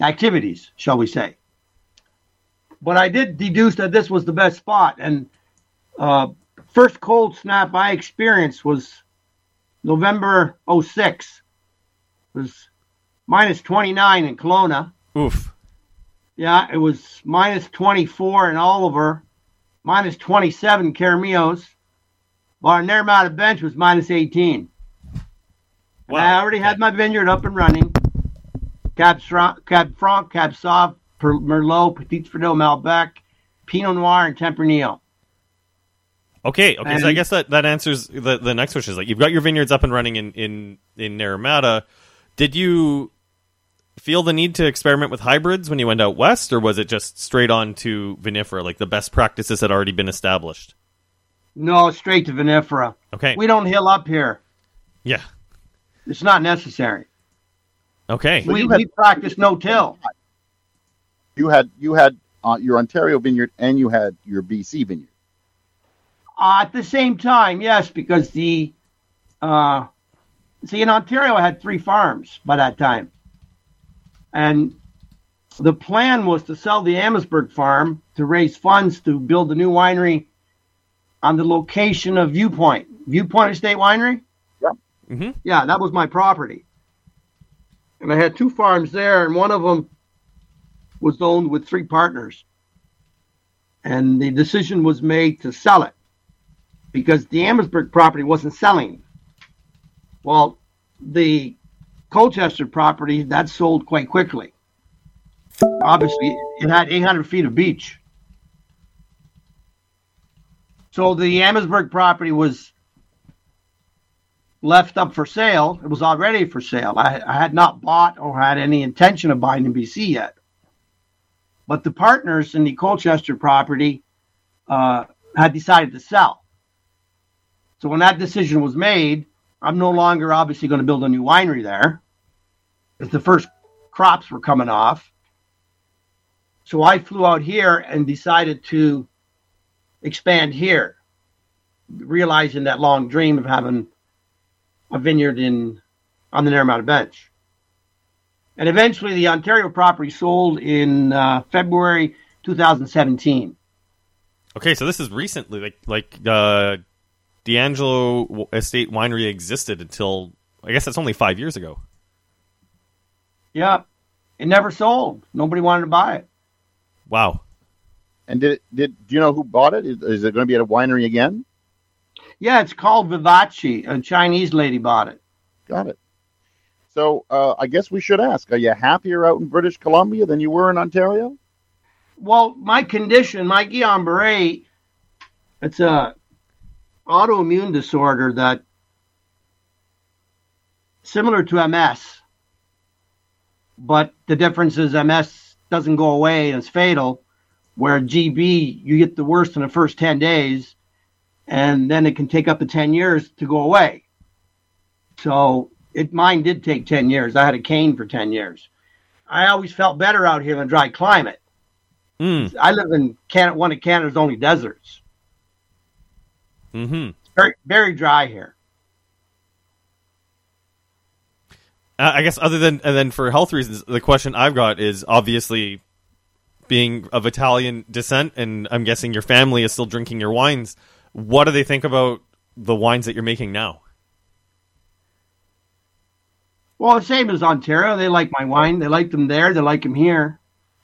Speaker 4: activities, shall we say. But I did deduce that this was the best spot. And uh, first cold snap I experienced was November 06. It was minus 29 in Kelowna.
Speaker 2: Oof.
Speaker 4: Yeah, it was minus 24 in Oliver, minus 27 in Keremeos, while our Naramata bench was minus 18. And
Speaker 2: Wow.
Speaker 4: I already had my vineyard up and running. Cab, Cab Franc, Cab Sauv, Per- Merlot, Petit Verdot, Malbec, Pinot Noir, and Tempranillo.
Speaker 2: Okay, okay. so I guess that, that answers the the next question. Is like you've got your vineyards up and running in in in Naramata. Did you feel the need to experiment with hybrids when you went out west, or was it just straight on to vinifera, like the best practices had already been established?
Speaker 4: No, straight to vinifera.
Speaker 2: Okay.
Speaker 4: We don't hill up here.
Speaker 2: yeah.
Speaker 4: It's not necessary.
Speaker 2: Okay.
Speaker 4: We,
Speaker 3: had-
Speaker 4: we practice no till.
Speaker 3: You had you had uh, your Ontario vineyard and you had your BC vineyard.
Speaker 4: Uh, at the same time, yes, because the uh, see in Ontario, I had three farms by that time, and the plan was to sell the Amherstburg farm to raise funds to build a new winery on the location of Viewpoint, Viewpoint Estate Winery.
Speaker 2: hmm
Speaker 4: Yeah, that was my property, and I had two farms there, and one of them was owned with three partners, and the decision was made to sell it because the Amherstburg property wasn't selling. Well, the Colchester property that sold quite quickly. Obviously, it had 800 feet of beach. So the Amherstburg property was left up for sale. It was already for sale. I, I had not bought or had any intention of buying in BC yet. But the partners in the Colchester property uh, had decided to sell. So when that decision was made, I'm no longer obviously going to build a new winery there because the first crops were coming off. So I flew out here and decided to expand here, realizing that long dream of having a vineyard in on the Naramata Bench. And eventually, the Ontario property sold in uh, February 2017.
Speaker 2: Okay, so this is recently, like like uh, D'Angelo Estate Winery existed until I guess that's only five years ago.
Speaker 4: Yeah, it never sold. Nobody wanted to buy it.
Speaker 2: Wow.
Speaker 3: And did it, did do you know who bought it? Is, is it going to be at a winery again?
Speaker 4: Yeah, it's called Vivace. A Chinese lady bought it.
Speaker 3: Got it. So uh, I guess we should ask: Are you happier out in British Columbia than you were in Ontario?
Speaker 4: Well, my condition, my Guillain-Barré, it's a autoimmune disorder that similar to MS, but the difference is MS doesn't go away and it's fatal. Where GB, you get the worst in the first 10 days, and then it can take up to 10 years to go away. So it mine did take 10 years. I had a cane for 10 years. I always felt better out here in a dry climate.
Speaker 2: Mm.
Speaker 4: I live in Canada, one of Canada's only deserts.
Speaker 2: Hmm.
Speaker 4: Very, very dry here.
Speaker 2: Uh, I guess other than and then for health reasons, the question I've got is obviously being of Italian descent, and I'm guessing your family is still drinking your wines. What do they think about the wines that you're making now?
Speaker 4: Well, the same as Ontario. They like my wine. They like them there. They like them here.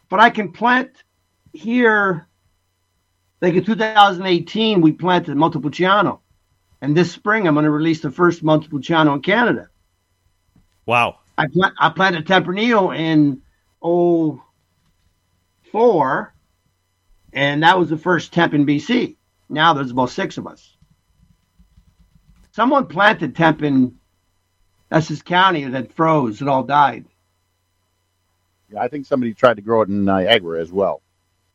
Speaker 4: But I can plant here. Like in 2018, we planted Montepulciano. And this spring, I'm going to release the first Montepulciano in Canada.
Speaker 2: Wow.
Speaker 4: I, pla- I planted Tempranillo in 04, and that was the first temp in BC. Now there's about six of us. Someone planted temp in Essex County that froze. It all died.
Speaker 3: Yeah, I think somebody tried to grow it in Niagara as well.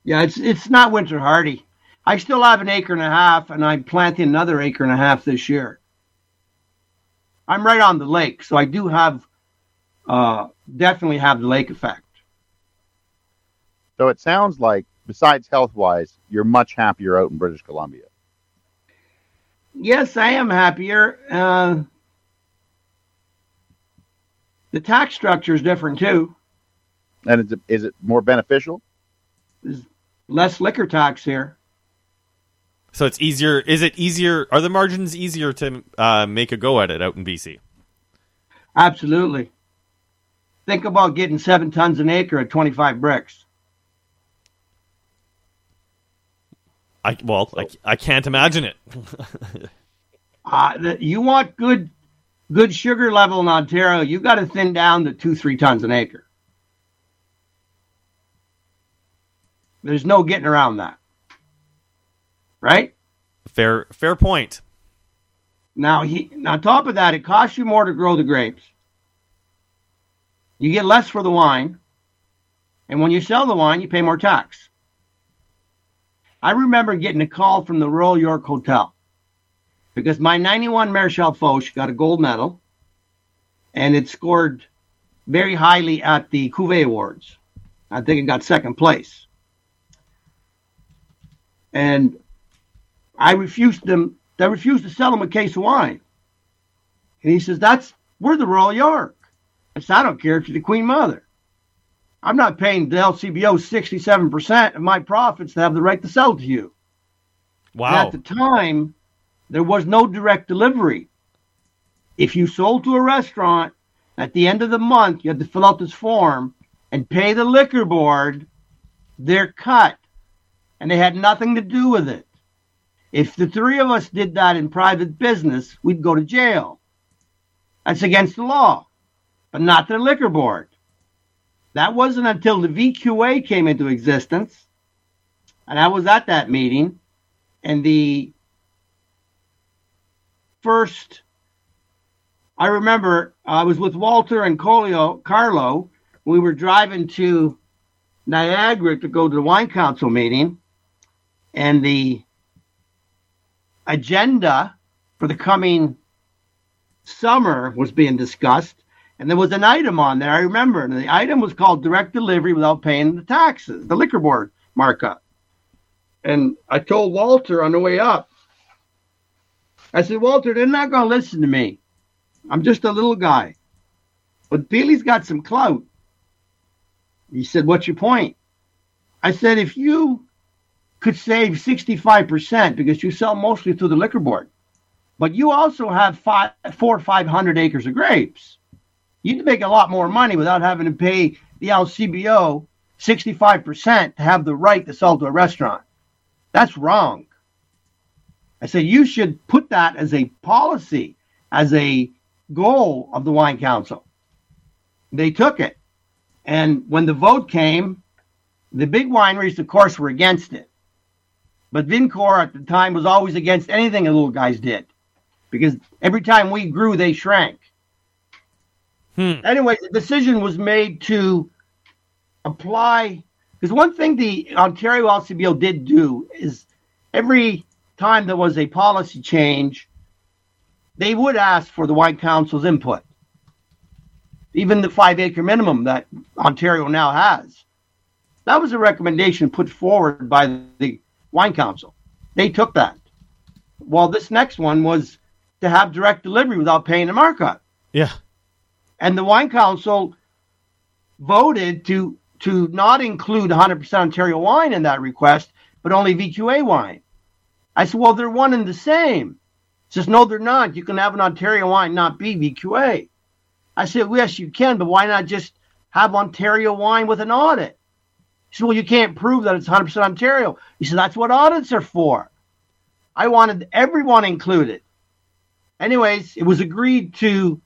Speaker 4: Yeah, it's it's not winter hardy. I still have an acre and a half, and I'm planting another acre and a half this year. I'm right on the lake, so I do have uh, definitely have the lake effect.
Speaker 3: So it sounds like, besides health wise, you're much happier out in British Columbia.
Speaker 4: Yes, I am happier. Uh, the tax structure is different too.
Speaker 3: And is it, is it more beneficial?
Speaker 4: There's less liquor tax here.
Speaker 2: So it's easier. Is it easier? Are the margins easier to uh, make a go at it out in BC?
Speaker 4: Absolutely. Think about getting seven tons an acre at 25 Brix.
Speaker 2: I well, I, I can't imagine it.
Speaker 4: Uh, the, you want good, good sugar level in Ontario, You've got to thin down to two, three tons an acre. There's no getting around that, right?
Speaker 2: fair, fair point.
Speaker 4: Now, he, on top of that, it costs you more to grow the grapes. You get less for the wine, and when you sell the wine, you pay more tax. I remember getting a call from the Royal York Hotel because my 91 Marechal Foch got a gold medal, and it scored very highly at the Cuvée Awards. I think it got second place. And I refused them. I refused to sell him a case of wine. And he says, "That's we're the Royal York." I said, "I don't care if you're the Queen Mother. I'm not paying the LCBO 67% of my profits to have the right to sell to you." And
Speaker 2: Wow.
Speaker 4: At the time, there was no direct delivery. If you sold to a restaurant, at the end of the month, you had to fill out this form and pay the liquor board their cut, and they had nothing to do with it. If the three of us did that in private business, we'd go to jail. That's against the law, but not the liquor board. That wasn't until the VQA came into existence, and I was at that meeting, and the first I remember I was with Walter and Colio Carlo. We were driving to Niagara to go to the wine council meeting, and the agenda for the coming summer was being discussed, and there was an item on there. I remember, and the item was called direct delivery without paying the taxes, the liquor board markup. And I told Walter on the way up, I said, Walter, they're not going to listen to me. I'm just a little guy. But Billy's got some clout. He said, What's your point? I said, If you could save 65% because you sell mostly through the liquor board, but you also have five, four or 500 acres of grapes, you'd make a lot more money without having to pay the LCBO 65% to have the right to sell to a restaurant. That's wrong. I said, You should put that as a policy, as a goal of the Wine Council. They took it. And when the vote came, the big wineries, of course, were against it. But Vincor at the time was always against anything the little guys did because every time we grew, they shrank.
Speaker 2: Hmm.
Speaker 4: Anyway, the decision was made to apply because one thing the Ontario LCBO did do is every time there was a policy change, they would ask for the Wine Council's input. Even the five acre minimum that Ontario now has. That was a recommendation put forward by the Wine Council. They took that. Well, this next one was to have direct delivery without paying a markup.
Speaker 2: Yeah.
Speaker 4: And the Wine Council voted to to not include 100% Ontario wine in that request, but only VQA wine. I said, well, they're one and the same. He says, no, they're not. You can have an Ontario wine, not be VQA. I said, well, yes, you can, but why not just have Ontario wine with an audit? He said, well, you can't prove that it's 100% Ontario. He said, that's what audits are for. I wanted everyone included. Anyways, it was agreed to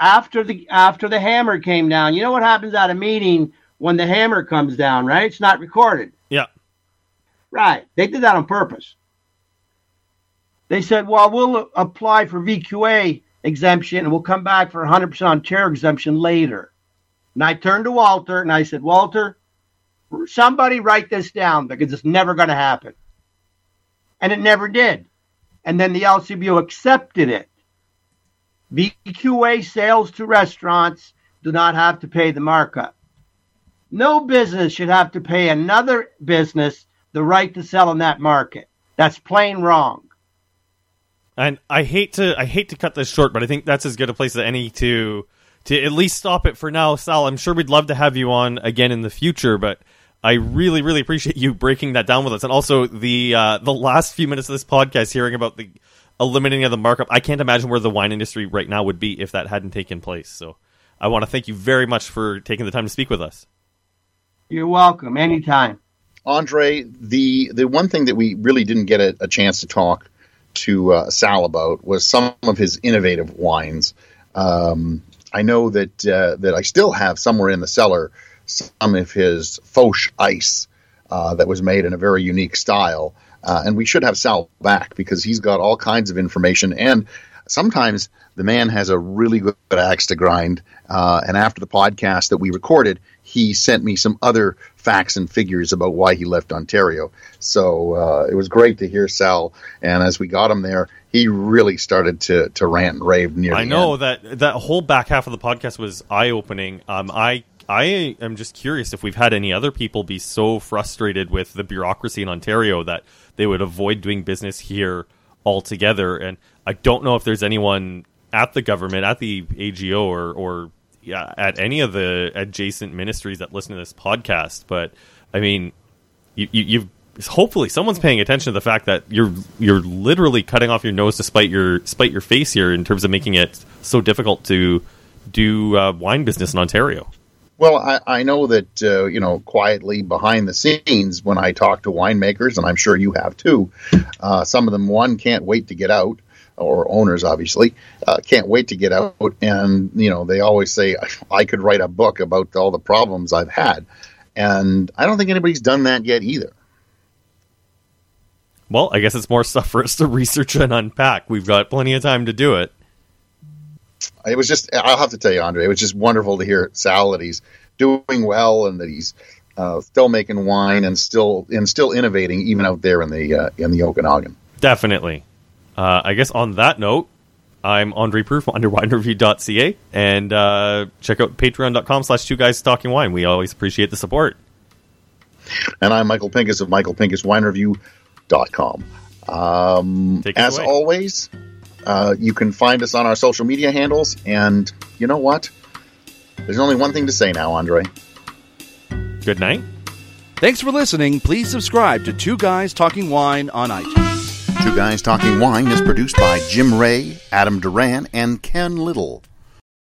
Speaker 4: after the after the hammer came down. You know what happens at a meeting when the hammer comes down, right? It's not recorded.
Speaker 2: Yeah.
Speaker 4: Right. They did that on purpose. They said, well, we'll apply for VQA exemption and we'll come back for 100% Ontario exemption later. And I turned to Walter and I said, Walter, somebody write this down because it's never going to happen. And it never did. And then the LCBO accepted it. VQA sales to restaurants do not have to pay the markup. No business should have to pay another business the right to sell in that market. That's plain wrong.
Speaker 2: And I hate to I hate to cut this short, but I think that's as good a place as any to to at least stop it for now, Sal. I'm sure we'd love to have you on again in the future, but I really, really appreciate you breaking that down with us, and also the uh, the last few minutes of this podcast, hearing about the eliminating of the markup. I can't imagine where the wine industry right now would be if that hadn't taken place. So, I want to thank you very much for taking the time to speak with us.
Speaker 4: You're welcome. Anytime.
Speaker 3: Andre, the the one thing that we really didn't get a, a chance to talk to uh, Sal about was some of his innovative wines. Um, I know that uh, that I still have somewhere in the cellar some of his Foch ice uh, that was made in a very unique style. Uh, and we should have Sal back because he's got all kinds of information. And sometimes the man has a really good axe to grind. Uh, and after the podcast that we recorded, he sent me some other facts and figures about why he left Ontario. So uh, it was great to hear Sal. And as we got him there, he really started to, to rant and rave near
Speaker 2: I know
Speaker 3: end.
Speaker 2: that that whole back half of the podcast was eye opening. Um, I I am just curious if we've had any other people be so frustrated with the bureaucracy in Ontario that they would avoid doing business here altogether. And I don't know if there's anyone at the government, at the AGO, or or yeah, at any of the adjacent ministries that listen to this podcast. But I mean, you, you, you've hopefully someone's paying attention to the fact that you're you're literally cutting off your nose to spite your spite your face here in terms of making it so difficult to do uh, wine business in Ontario.
Speaker 3: Well, I, I know that uh, you know quietly behind the scenes when I talk to winemakers, and I'm sure you have too. Uh, some of them, one, can't wait to get out, or owners obviously uh, can't wait to get out, and you know they always say I could write a book about all the problems I've had, and I don't think anybody's done that yet either.
Speaker 2: Well, I guess it's more stuff for us to research and unpack. We've got plenty of time to do it.
Speaker 3: It was just I'll have to tell you, Andre, it was just wonderful to hear Sal that he's doing well and that he's uh, still making wine and still and still innovating even out there in the uh, in the Okanagan.
Speaker 2: Definitely. Uh, I guess on that note, I'm Andre Proulx, underwinereview.ca, and uh, check out patreon.com slash two guys talking wine. We always appreciate the support.
Speaker 3: And I'm Michael Pinkus of michaelpinkuswinereview.com. Um,
Speaker 2: Take it
Speaker 3: as
Speaker 2: away.
Speaker 3: always, uh, you can find us on our social media handles. And you know what? There's only one thing to say now, Andre.
Speaker 2: Good night.
Speaker 1: Thanks for listening. Please subscribe to Two Guys Talking Wine on iTunes.
Speaker 3: Two Guys Talking Wine is produced by Jim Ray, Adam Duran, and Ken Little.